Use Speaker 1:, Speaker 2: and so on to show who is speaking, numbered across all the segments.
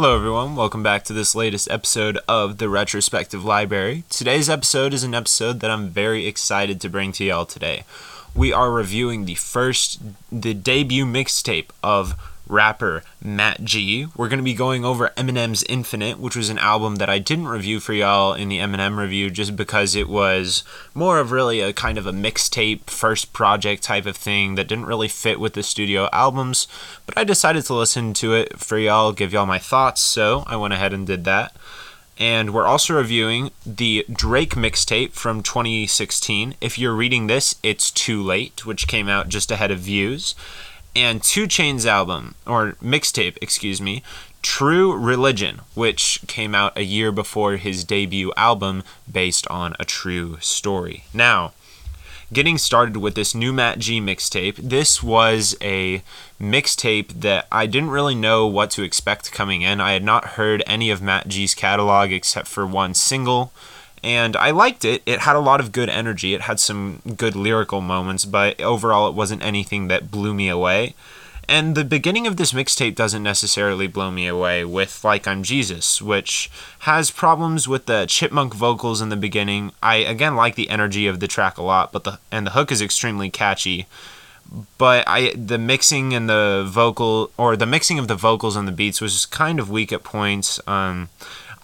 Speaker 1: Hello, everyone. Welcome back to this latest episode of the Retrospective Library. Today's episode is an episode that I'm very excited to bring to y'all today. We are reviewing the first, the debut mixtape of rapper Matt G. We're going to be going over Eminem's Infinite, which was an album that I didn't review for y'all in the Eminem review just because it was more of really a kind of a mixtape, first project type of thing that didn't really fit with the studio albums. But I decided to listen to it for y'all, give y'all my thoughts, so I went ahead and did that. And we're also reviewing the Drake mixtape from 2016. If you're reading this, it's too late, which came out just ahead of Views and 2 Chainz' album or mixtape, excuse me, True Religion, which came out a year before his debut album based on a true story. Now, getting started with this new Matt G mixtape, this was a mixtape that I didn't really know what to expect coming in. I had not heard any of Matt G's catalog except for one single and I liked it. It had a lot of good energy. It had some good lyrical moments, but overall, it wasn't anything that blew me away. And the beginning of this mixtape doesn't necessarily blow me away with Like I'm Jesus, which has problems with the chipmunk vocals in the beginning. I again like the energy of the track a lot, but the and the hook is extremely catchy. But I the mixing and the vocal or the mixing of the vocals and the beats was kind of weak at points. Um,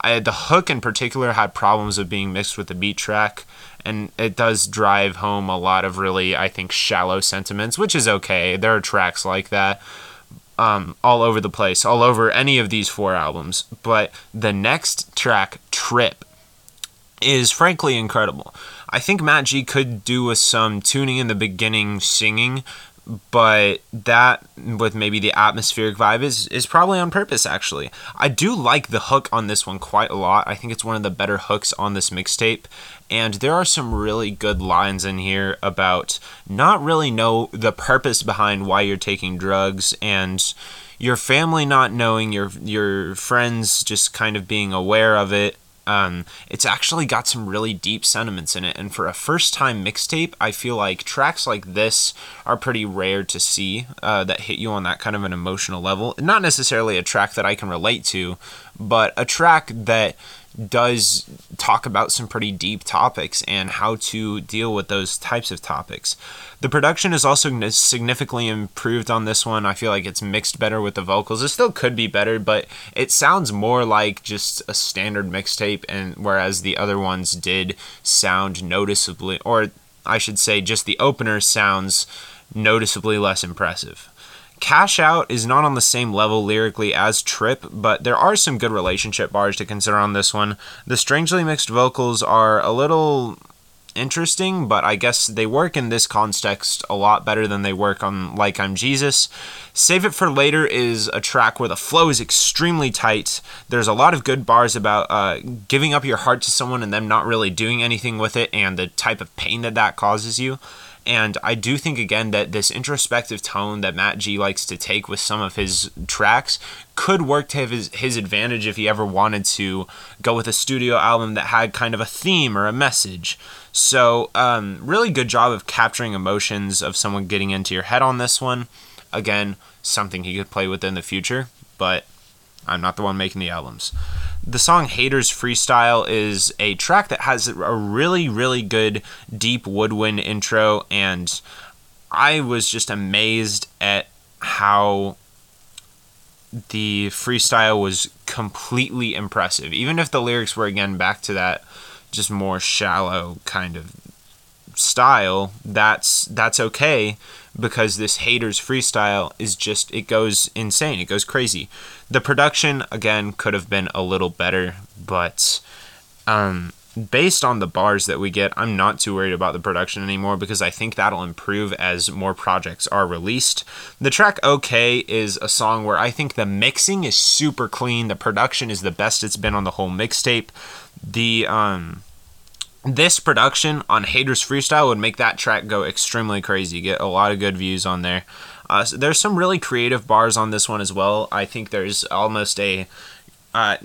Speaker 1: I, the hook in particular had problems of being mixed with the beat track, and it does drive home a lot of really, I think, shallow sentiments, which is okay. There are tracks like that um, all over the place, all over any of these four albums. But the next track, Trip, is frankly incredible. I think Matt G could do with some tuning in the beginning, singing, but that with maybe the atmospheric vibe is is probably on purpose actually. I do like the hook on this one quite a lot. I think it's one of the better hooks on this mixtape and there are some really good lines in here about not really know the purpose behind why you're taking drugs and your family not knowing your your friends just kind of being aware of it um, it's actually got some really deep sentiments in it, and for a first time mixtape, I feel like tracks like this are pretty rare to see uh, that hit you on that kind of an emotional level. Not necessarily a track that I can relate to, but a track that does talk about some pretty deep topics and how to deal with those types of topics. The production is also significantly improved on this one. I feel like it's mixed better with the vocals. It still could be better, but it sounds more like just a standard mixtape and whereas the other ones did sound noticeably or I should say just the opener sounds noticeably less impressive. Cash Out is not on the same level lyrically as Trip, but there are some good relationship bars to consider on this one. The strangely mixed vocals are a little interesting, but I guess they work in this context a lot better than they work on Like I'm Jesus. Save It for Later is a track where the flow is extremely tight. There's a lot of good bars about uh, giving up your heart to someone and them not really doing anything with it and the type of pain that that causes you. And I do think, again, that this introspective tone that Matt G likes to take with some of his tracks could work to his, his advantage if he ever wanted to go with a studio album that had kind of a theme or a message. So, um, really good job of capturing emotions of someone getting into your head on this one. Again, something he could play with in the future, but I'm not the one making the albums. The song Haters Freestyle is a track that has a really, really good deep woodwind intro, and I was just amazed at how the freestyle was completely impressive. Even if the lyrics were again back to that just more shallow kind of style, that's that's okay because this haters freestyle is just it goes insane. It goes crazy. The production again could have been a little better, but um based on the bars that we get, I'm not too worried about the production anymore because I think that'll improve as more projects are released. The track OK is a song where I think the mixing is super clean, the production is the best it's been on the whole mixtape. The um this production on Haters Freestyle would make that track go extremely crazy. Get a lot of good views on there. Uh, so there's some really creative bars on this one as well. I think there's almost a. Uh,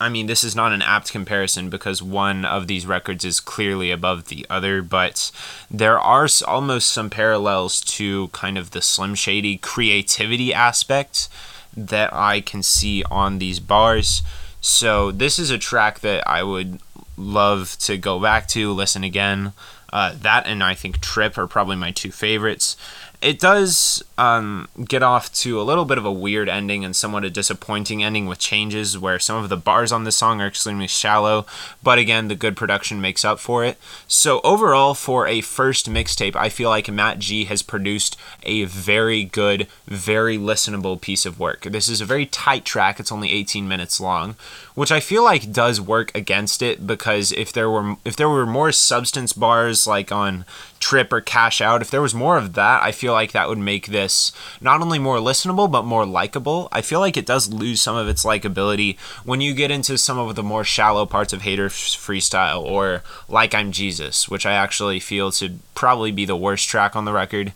Speaker 1: I mean, this is not an apt comparison because one of these records is clearly above the other, but there are almost some parallels to kind of the Slim Shady creativity aspect that I can see on these bars. So this is a track that I would love to go back to, listen again. Uh, that and I think Trip are probably my two favorites it does um, get off to a little bit of a weird ending and somewhat a disappointing ending with changes where some of the bars on this song are extremely shallow, but again, the good production makes up for it. So, overall, for a first mixtape, I feel like Matt G has produced a very good, very listenable piece of work. This is a very tight track, it's only 18 minutes long, which I feel like does work against it because if there were if there were more substance bars like on Trip or Cash Out, if there was more of that, I feel like that would make this not only more listenable but more likable. I feel like it does lose some of its likability when you get into some of the more shallow parts of Hater Freestyle or Like I'm Jesus, which I actually feel to probably be the worst track on the record.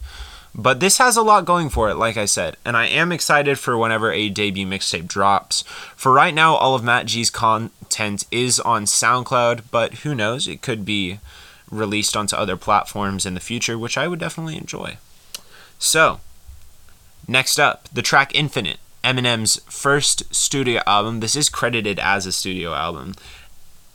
Speaker 1: But this has a lot going for it, like I said, and I am excited for whenever a debut mixtape drops. For right now, all of Matt G's content is on SoundCloud, but who knows? It could be released onto other platforms in the future, which I would definitely enjoy. So, next up, the track Infinite, Eminem's first studio album. This is credited as a studio album,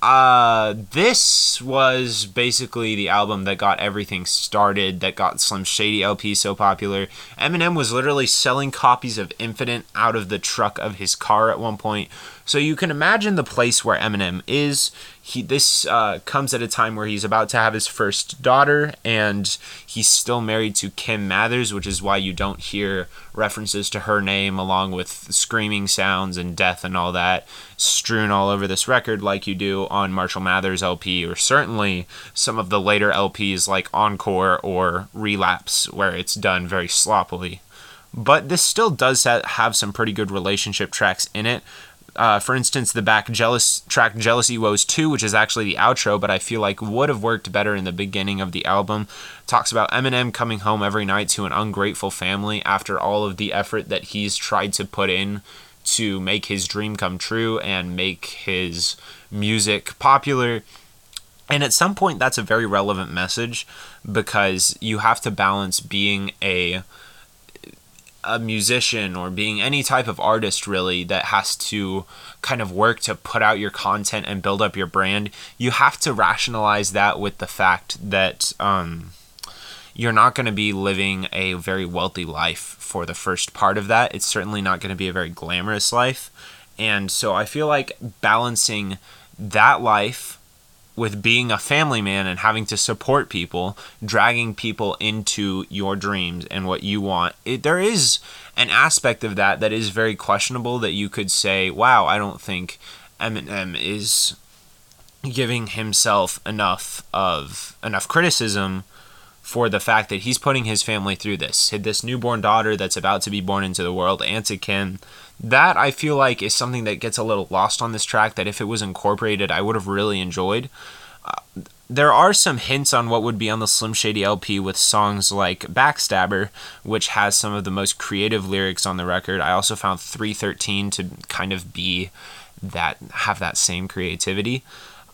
Speaker 1: uh, this was basically the album that got everything started, that got Slim Shady LP so popular. Eminem was literally selling copies of Infinite out of the truck of his car at one point. So you can imagine the place where Eminem is. He this uh, comes at a time where he's about to have his first daughter, and he's still married to Kim Mathers, which is why you don't hear references to her name along with screaming sounds and death and all that strewn all over this record like you do on Marshall Mathers LP, or certainly some of the later LPs like Encore or Relapse, where it's done very sloppily. But this still does have some pretty good relationship tracks in it. Uh, for instance, the back jealous track "Jealousy Woes 2, which is actually the outro, but I feel like would have worked better in the beginning of the album. Talks about Eminem coming home every night to an ungrateful family after all of the effort that he's tried to put in to make his dream come true and make his music popular. And at some point, that's a very relevant message because you have to balance being a a musician or being any type of artist really that has to kind of work to put out your content and build up your brand, you have to rationalize that with the fact that um, you're not going to be living a very wealthy life for the first part of that. It's certainly not going to be a very glamorous life. And so I feel like balancing that life with being a family man and having to support people, dragging people into your dreams and what you want. It, there is an aspect of that that is very questionable that you could say, wow, I don't think Eminem is giving himself enough of enough criticism for the fact that he's putting his family through this. This newborn daughter that's about to be born into the world, Auntie Kim, that I feel like is something that gets a little lost on this track. That if it was incorporated, I would have really enjoyed. Uh, there are some hints on what would be on the Slim Shady LP with songs like Backstabber, which has some of the most creative lyrics on the record. I also found 313 to kind of be that have that same creativity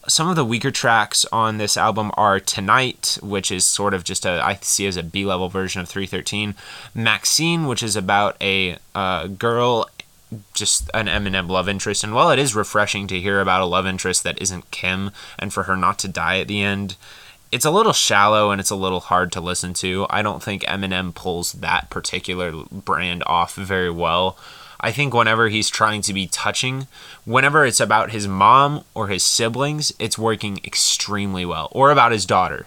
Speaker 1: some of the weaker tracks on this album are Tonight, which is sort of just a I see as a B level version of 313. Maxine, which is about a uh, girl, just an Eminem love interest. And while it is refreshing to hear about a love interest that isn't Kim and for her not to die at the end, it's a little shallow and it's a little hard to listen to. I don't think Eminem pulls that particular brand off very well. I think whenever he's trying to be touching, whenever it's about his mom or his siblings, it's working extremely well, or about his daughter.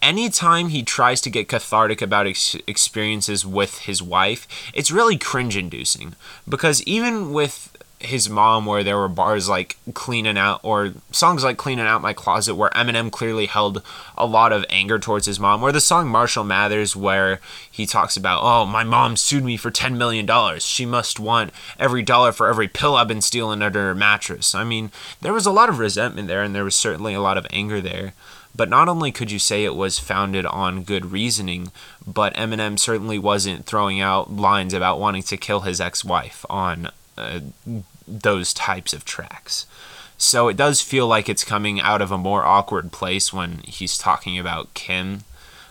Speaker 1: Anytime he tries to get cathartic about ex- experiences with his wife, it's really cringe inducing. Because even with his mom where there were bars like cleaning out or songs like cleaning out my closet where eminem clearly held a lot of anger towards his mom or the song marshall mathers where he talks about oh my mom sued me for 10 million dollars. She must want every dollar for every pill i've been stealing under her mattress. I mean there was a lot of resentment there and there was certainly a lot of anger there but not only could you say it was founded on good reasoning, but Eminem certainly wasn't throwing out lines about wanting to kill his ex wife on uh, those types of tracks. So it does feel like it's coming out of a more awkward place when he's talking about Kim.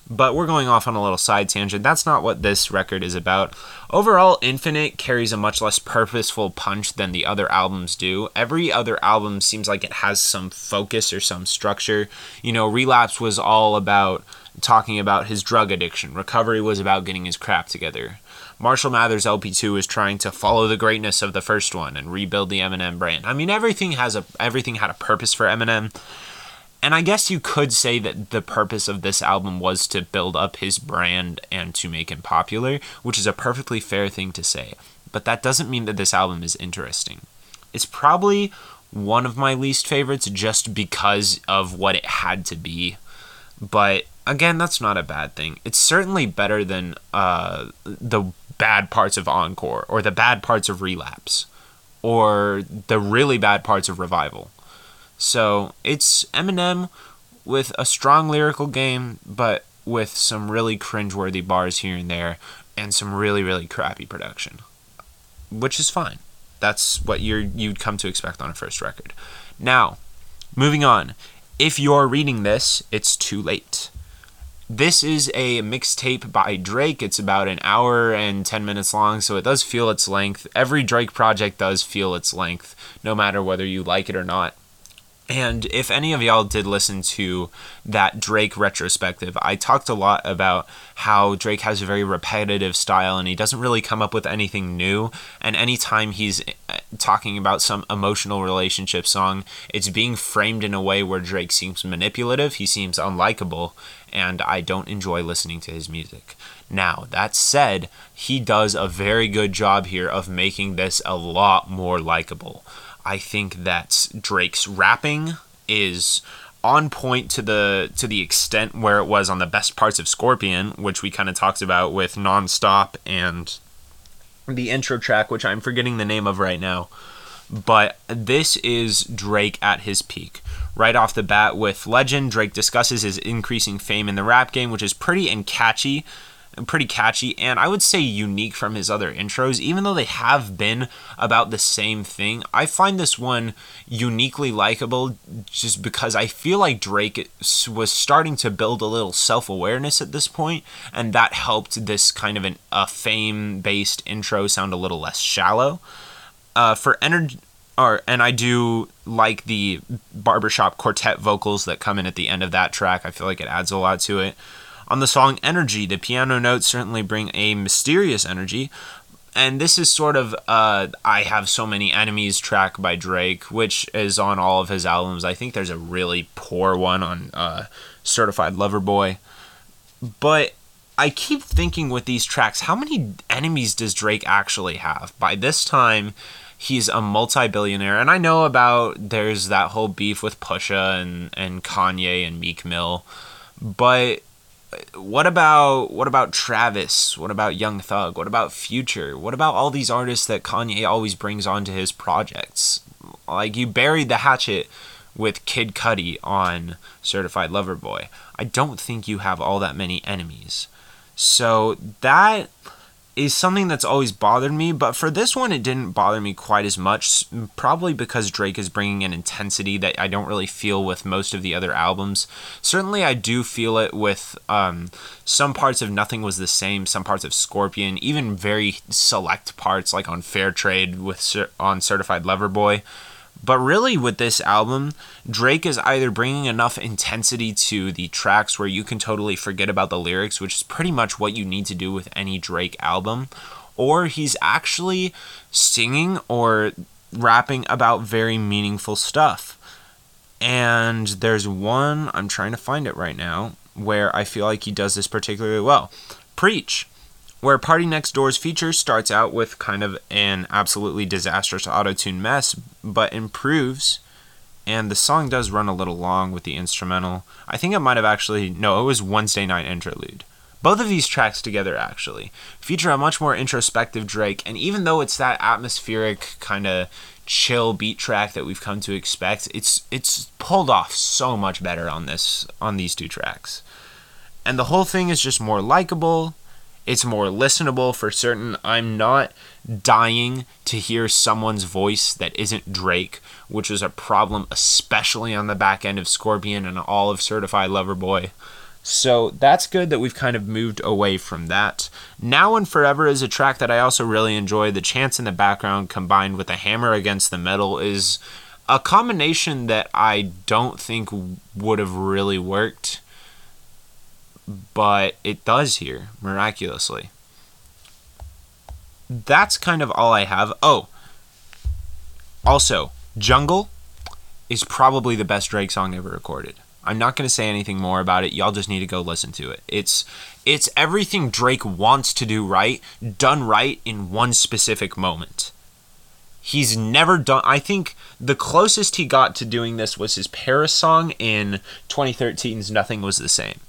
Speaker 1: But we're going off on a little side tangent. That's not what this record is about. Overall, Infinite carries a much less purposeful punch than the other albums do. Every other album seems like it has some focus or some structure. You know, Relapse was all about talking about his drug addiction, Recovery was about getting his crap together. Marshall Mathers LP2 is trying to follow the greatness of the first one and rebuild the Eminem brand. I mean, everything has a everything had a purpose for Eminem. And I guess you could say that the purpose of this album was to build up his brand and to make him popular, which is a perfectly fair thing to say. But that doesn't mean that this album is interesting. It's probably one of my least favorites just because of what it had to be. But again, that's not a bad thing. It's certainly better than uh, the bad parts of Encore or the bad parts of Relapse or the really bad parts of Revival. So it's Eminem with a strong lyrical game, but with some really cringeworthy bars here and there and some really, really crappy production, which is fine. That's what you're you'd come to expect on a first record. Now, moving on. If you're reading this, it's too late. This is a mixtape by Drake. It's about an hour and 10 minutes long, so it does feel its length. Every Drake project does feel its length, no matter whether you like it or not. And if any of y'all did listen to that Drake retrospective, I talked a lot about how Drake has a very repetitive style and he doesn't really come up with anything new. And anytime he's uh, talking about some emotional relationship song, it's being framed in a way where Drake seems manipulative, he seems unlikable, and I don't enjoy listening to his music. Now, that said, he does a very good job here of making this a lot more likable. I think that Drake's rapping is on point to the to the extent where it was on the best parts of Scorpion, which we kind of talked about with Nonstop and the intro track, which I'm forgetting the name of right now. But this is Drake at his peak. Right off the bat with Legend, Drake discusses his increasing fame in the rap game, which is pretty and catchy pretty catchy and I would say unique from his other intros, even though they have been about the same thing. I find this one uniquely likable just because I feel like Drake was starting to build a little self awareness at this point, and that helped this kind of an, a fame based intro sound a little less shallow. Uh, for energy. Or, and I do like the barbershop quartet vocals that come in at the end of that track. I feel like it adds a lot to it. On the song Energy, the piano notes certainly bring a mysterious energy. And this is sort of uh, I Have So Many Enemies track by Drake, which is on all of his albums. I think there's a really poor one on uh, Certified Lover Boy. But I keep thinking with these tracks, how many enemies does Drake actually have? By this time, he's a multi-billionaire, and I know about there's that whole beef with Pusha and and Kanye and Meek Mill, but what about what about Travis? What about Young Thug? What about Future? What about all these artists that Kanye always brings onto his projects? Like you buried the hatchet with Kid Cudi on Certified Lover Boy. I don't think you have all that many enemies. So that is something that's always bothered me, but for this one, it didn't bother me quite as much. Probably because Drake is bringing an intensity that I don't really feel with most of the other albums. Certainly, I do feel it with um, some parts of Nothing Was the Same, some parts of Scorpion, even very select parts like on Fair Trade with on Certified Lover Boy. But really, with this album, Drake is either bringing enough intensity to the tracks where you can totally forget about the lyrics, which is pretty much what you need to do with any Drake album, or he's actually singing or rapping about very meaningful stuff. And there's one, I'm trying to find it right now, where I feel like he does this particularly well. Preach where PartyNextDoor's feature starts out with kind of an absolutely disastrous auto-tune mess, but improves, and the song does run a little long with the instrumental. I think it might have actually, no, it was Wednesday Night Interlude. Both of these tracks together actually feature a much more introspective Drake, and even though it's that atmospheric kind of chill beat track that we've come to expect, it's it's pulled off so much better on this on these two tracks. And the whole thing is just more likable it's more listenable for certain. I'm not dying to hear someone's voice that isn't Drake, which was a problem, especially on the back end of Scorpion and all of Certified Lover Boy. So that's good that we've kind of moved away from that. Now and Forever is a track that I also really enjoy. The chants in the background combined with the hammer against the metal is a combination that I don't think would have really worked, but it does here miraculously. That's kind of all I have. Oh, also, Jungle is probably the best Drake song ever recorded. I'm not going to say anything more about it. Y'all just need to go listen to it. It's it's everything Drake wants to do right, done right in one specific moment. He's never done I think the closest he got to doing this was his Paris song in 2013's Nothing Was the Same.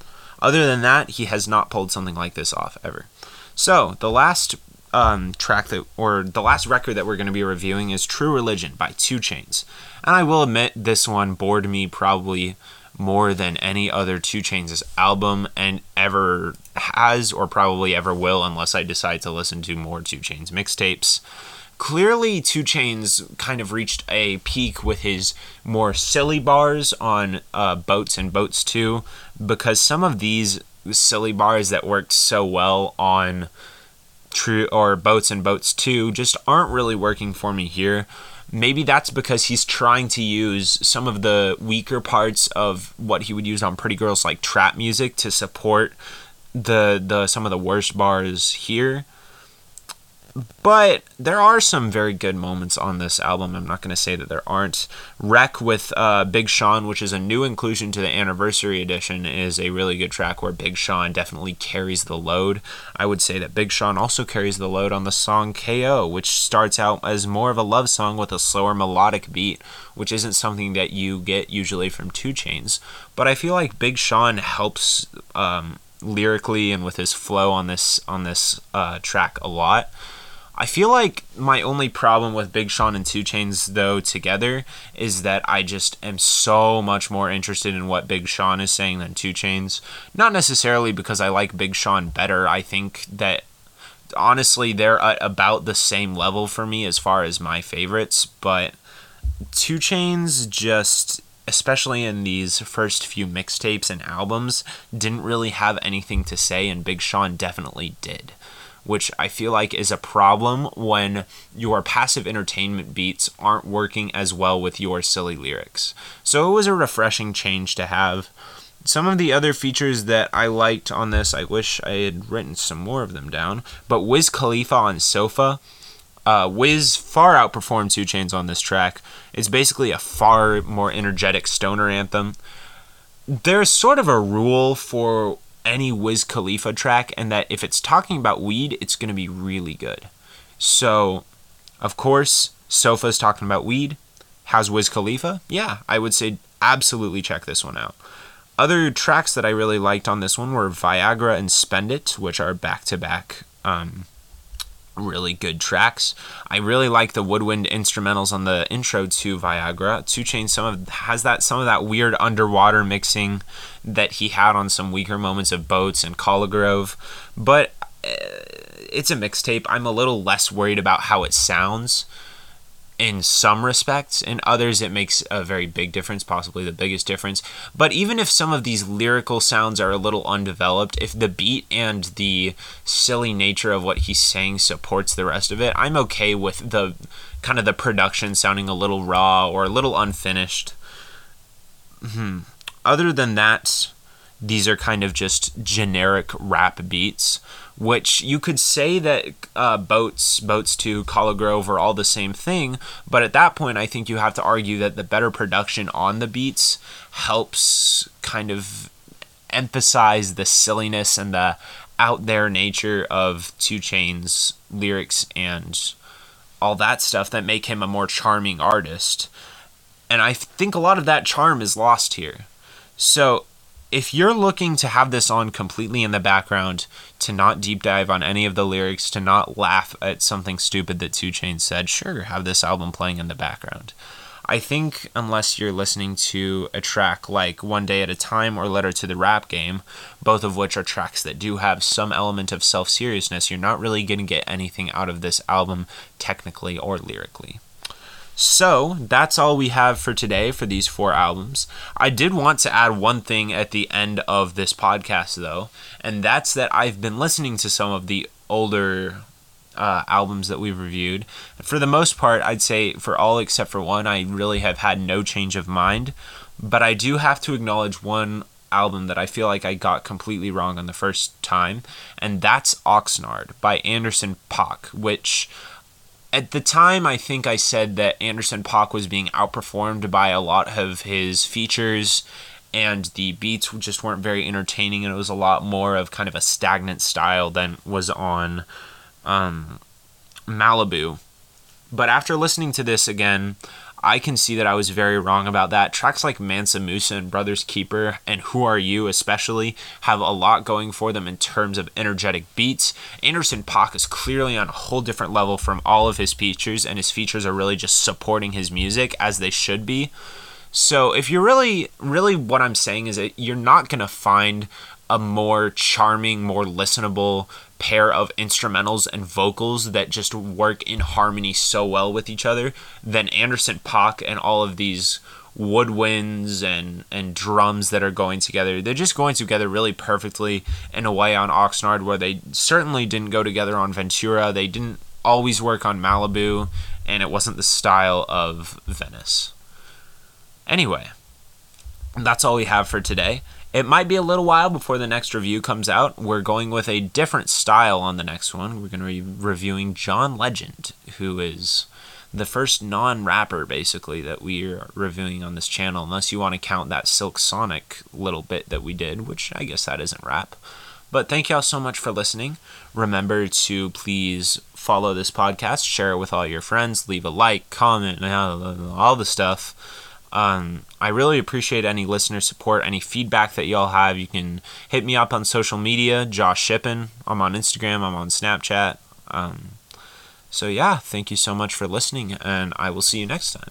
Speaker 1: Other than that, he has not pulled something like this off ever. So, the last um, track that, or the last record that we're going to be reviewing is True Religion by 2 Chainz. And I will admit, this one bored me probably more than any other 2 Chainz' album and ever has or probably ever will unless I decide to listen to more 2 Chainz mixtapes. Clearly 2 Chainz kind of reached a peak with his more silly bars on uh, Boats and Boats 2 because some of these silly bars that worked so well on True or Boats and Boats 2 just aren't really working for me here maybe that's because he's trying to use some of the weaker parts of what he would use on Pretty Girls like trap music to support the the some of the worst bars here. But there are some very good moments on this album. I'm not going to say that there aren't. Wreck with uh, Big Sean, which is a new inclusion to the anniversary edition, is a really good track where Big Sean definitely carries the load. I would say that Big Sean also carries the load on the song KO, which starts out as more of a love song with a slower melodic beat, which isn't something that you get usually from 2 Chainz. But I feel like Big Sean helps um, lyrically and with his flow on this on this uh, track a lot. I feel like my only problem with Big Sean and 2 Chainz though together is that I just am so much more interested in what Big Sean is saying than 2 Chainz. Not necessarily because I like Big Sean better. I think that honestly they're at about the same level for me as far as my favorites, but 2 Chainz just especially in these first few mixtapes and albums didn't really have anything to say and Big Sean definitely did which I feel like is a problem when your passive entertainment beats aren't working as well with your silly lyrics. So it was a refreshing change to have. Some of the other features that I liked on this, I wish I had written some more of them down, but Wiz Khalifa on Sofa. Uh, Wiz far outperformed 2 Chainz on this track. It's basically a far more energetic stoner anthem. There's sort of a rule for any Wiz Khalifa track, and that if it's talking about weed, it's going to be really good. So, of course, Sofa's talking about weed. How's Wiz Khalifa? Yeah, I would say absolutely check this one out. Other tracks that I really liked on this one were Viagra and Spend It, which are back to back really good tracks. I really like the woodwind instrumentals on the intro to Viagra. 2 Chainz some of has that some of that weird underwater mixing that he had on some weaker moments of Boats and ColleGrove, but uh, it's a mixtape. I'm a little less worried about how it sounds in some respects. In others, it makes a very big difference, possibly the biggest difference. But even if some of these lyrical sounds are a little undeveloped, if the beat and the silly nature of what he's saying supports the rest of it, I'm okay with the kind of the production sounding a little raw or a little unfinished. Hmm. Other than that, these are kind of just generic rap beats which you could say that uh, boats, boats to ColleGrove are all the same thing, but at that point, I think you have to argue that the better production on the beats helps kind of emphasize the silliness and the out there nature of 2 Chainz lyrics and all that stuff that make him a more charming artist. And I think a lot of that charm is lost here. So if you're looking to have this on completely in the background, to not deep dive on any of the lyrics, to not laugh at something stupid that 2 Chainz said, sure, have this album playing in the background. I think unless you're listening to a track like One Day at a Time or Letter to the Rap Game, both of which are tracks that do have some element of self seriousness, you're not really going to get anything out of this album technically or lyrically. So that's all we have for today for these four albums. I did want to add one thing at the end of this podcast, though, and that's that I've been listening to some of the older uh, albums that we've reviewed. For the most part, I'd say for all except for one, I really have had no change of mind. But I do have to acknowledge one album that I feel like I got completely wrong on the first time, and that's Oxnard by Anderson .Paak, which at the time I think I said that Anderson .Paak was being outperformed by a lot of his features and the beats just weren't very entertaining and it was a lot more of kind of a stagnant style than was on um, Malibu. But after listening to this again, I can see that I was very wrong about that. Tracks like Mansa Musa and Brothers Keeper and Who Are You especially have a lot going for them in terms of energetic beats. Anderson .Paak is clearly on a whole different level from all of his features, and his features are really just supporting his music as they should be. So if you're really, really what I'm saying is that you're not going to find a more charming, more listenable pair of instrumentals and vocals that just work in harmony so well with each other than Anderson .Paak and all of these woodwinds and and drums that are going together. They're just going together really perfectly in a way on Oxnard where they certainly didn't go together on Ventura. They didn't always work on Malibu and it wasn't the style of Venice. Anyway, that's all we have for today. It might be a little while before the next review comes out. We're going with a different style on the next one. We're going to be reviewing John Legend, who is the first non rapper basically that we're reviewing on this channel, unless you want to count that Silk Sonic little bit that we did, which I guess that isn't rap. But thank y'all so much for listening. Remember to please follow this podcast, share it with all your friends, leave a like, comment, all the stuff. Um, I really appreciate any listener support, any feedback that y'all have. You can hit me up on social media, Josh Shippen. I'm on Instagram, I'm on Snapchat. Um, so, yeah, thank you so much for listening, and I will see you next time.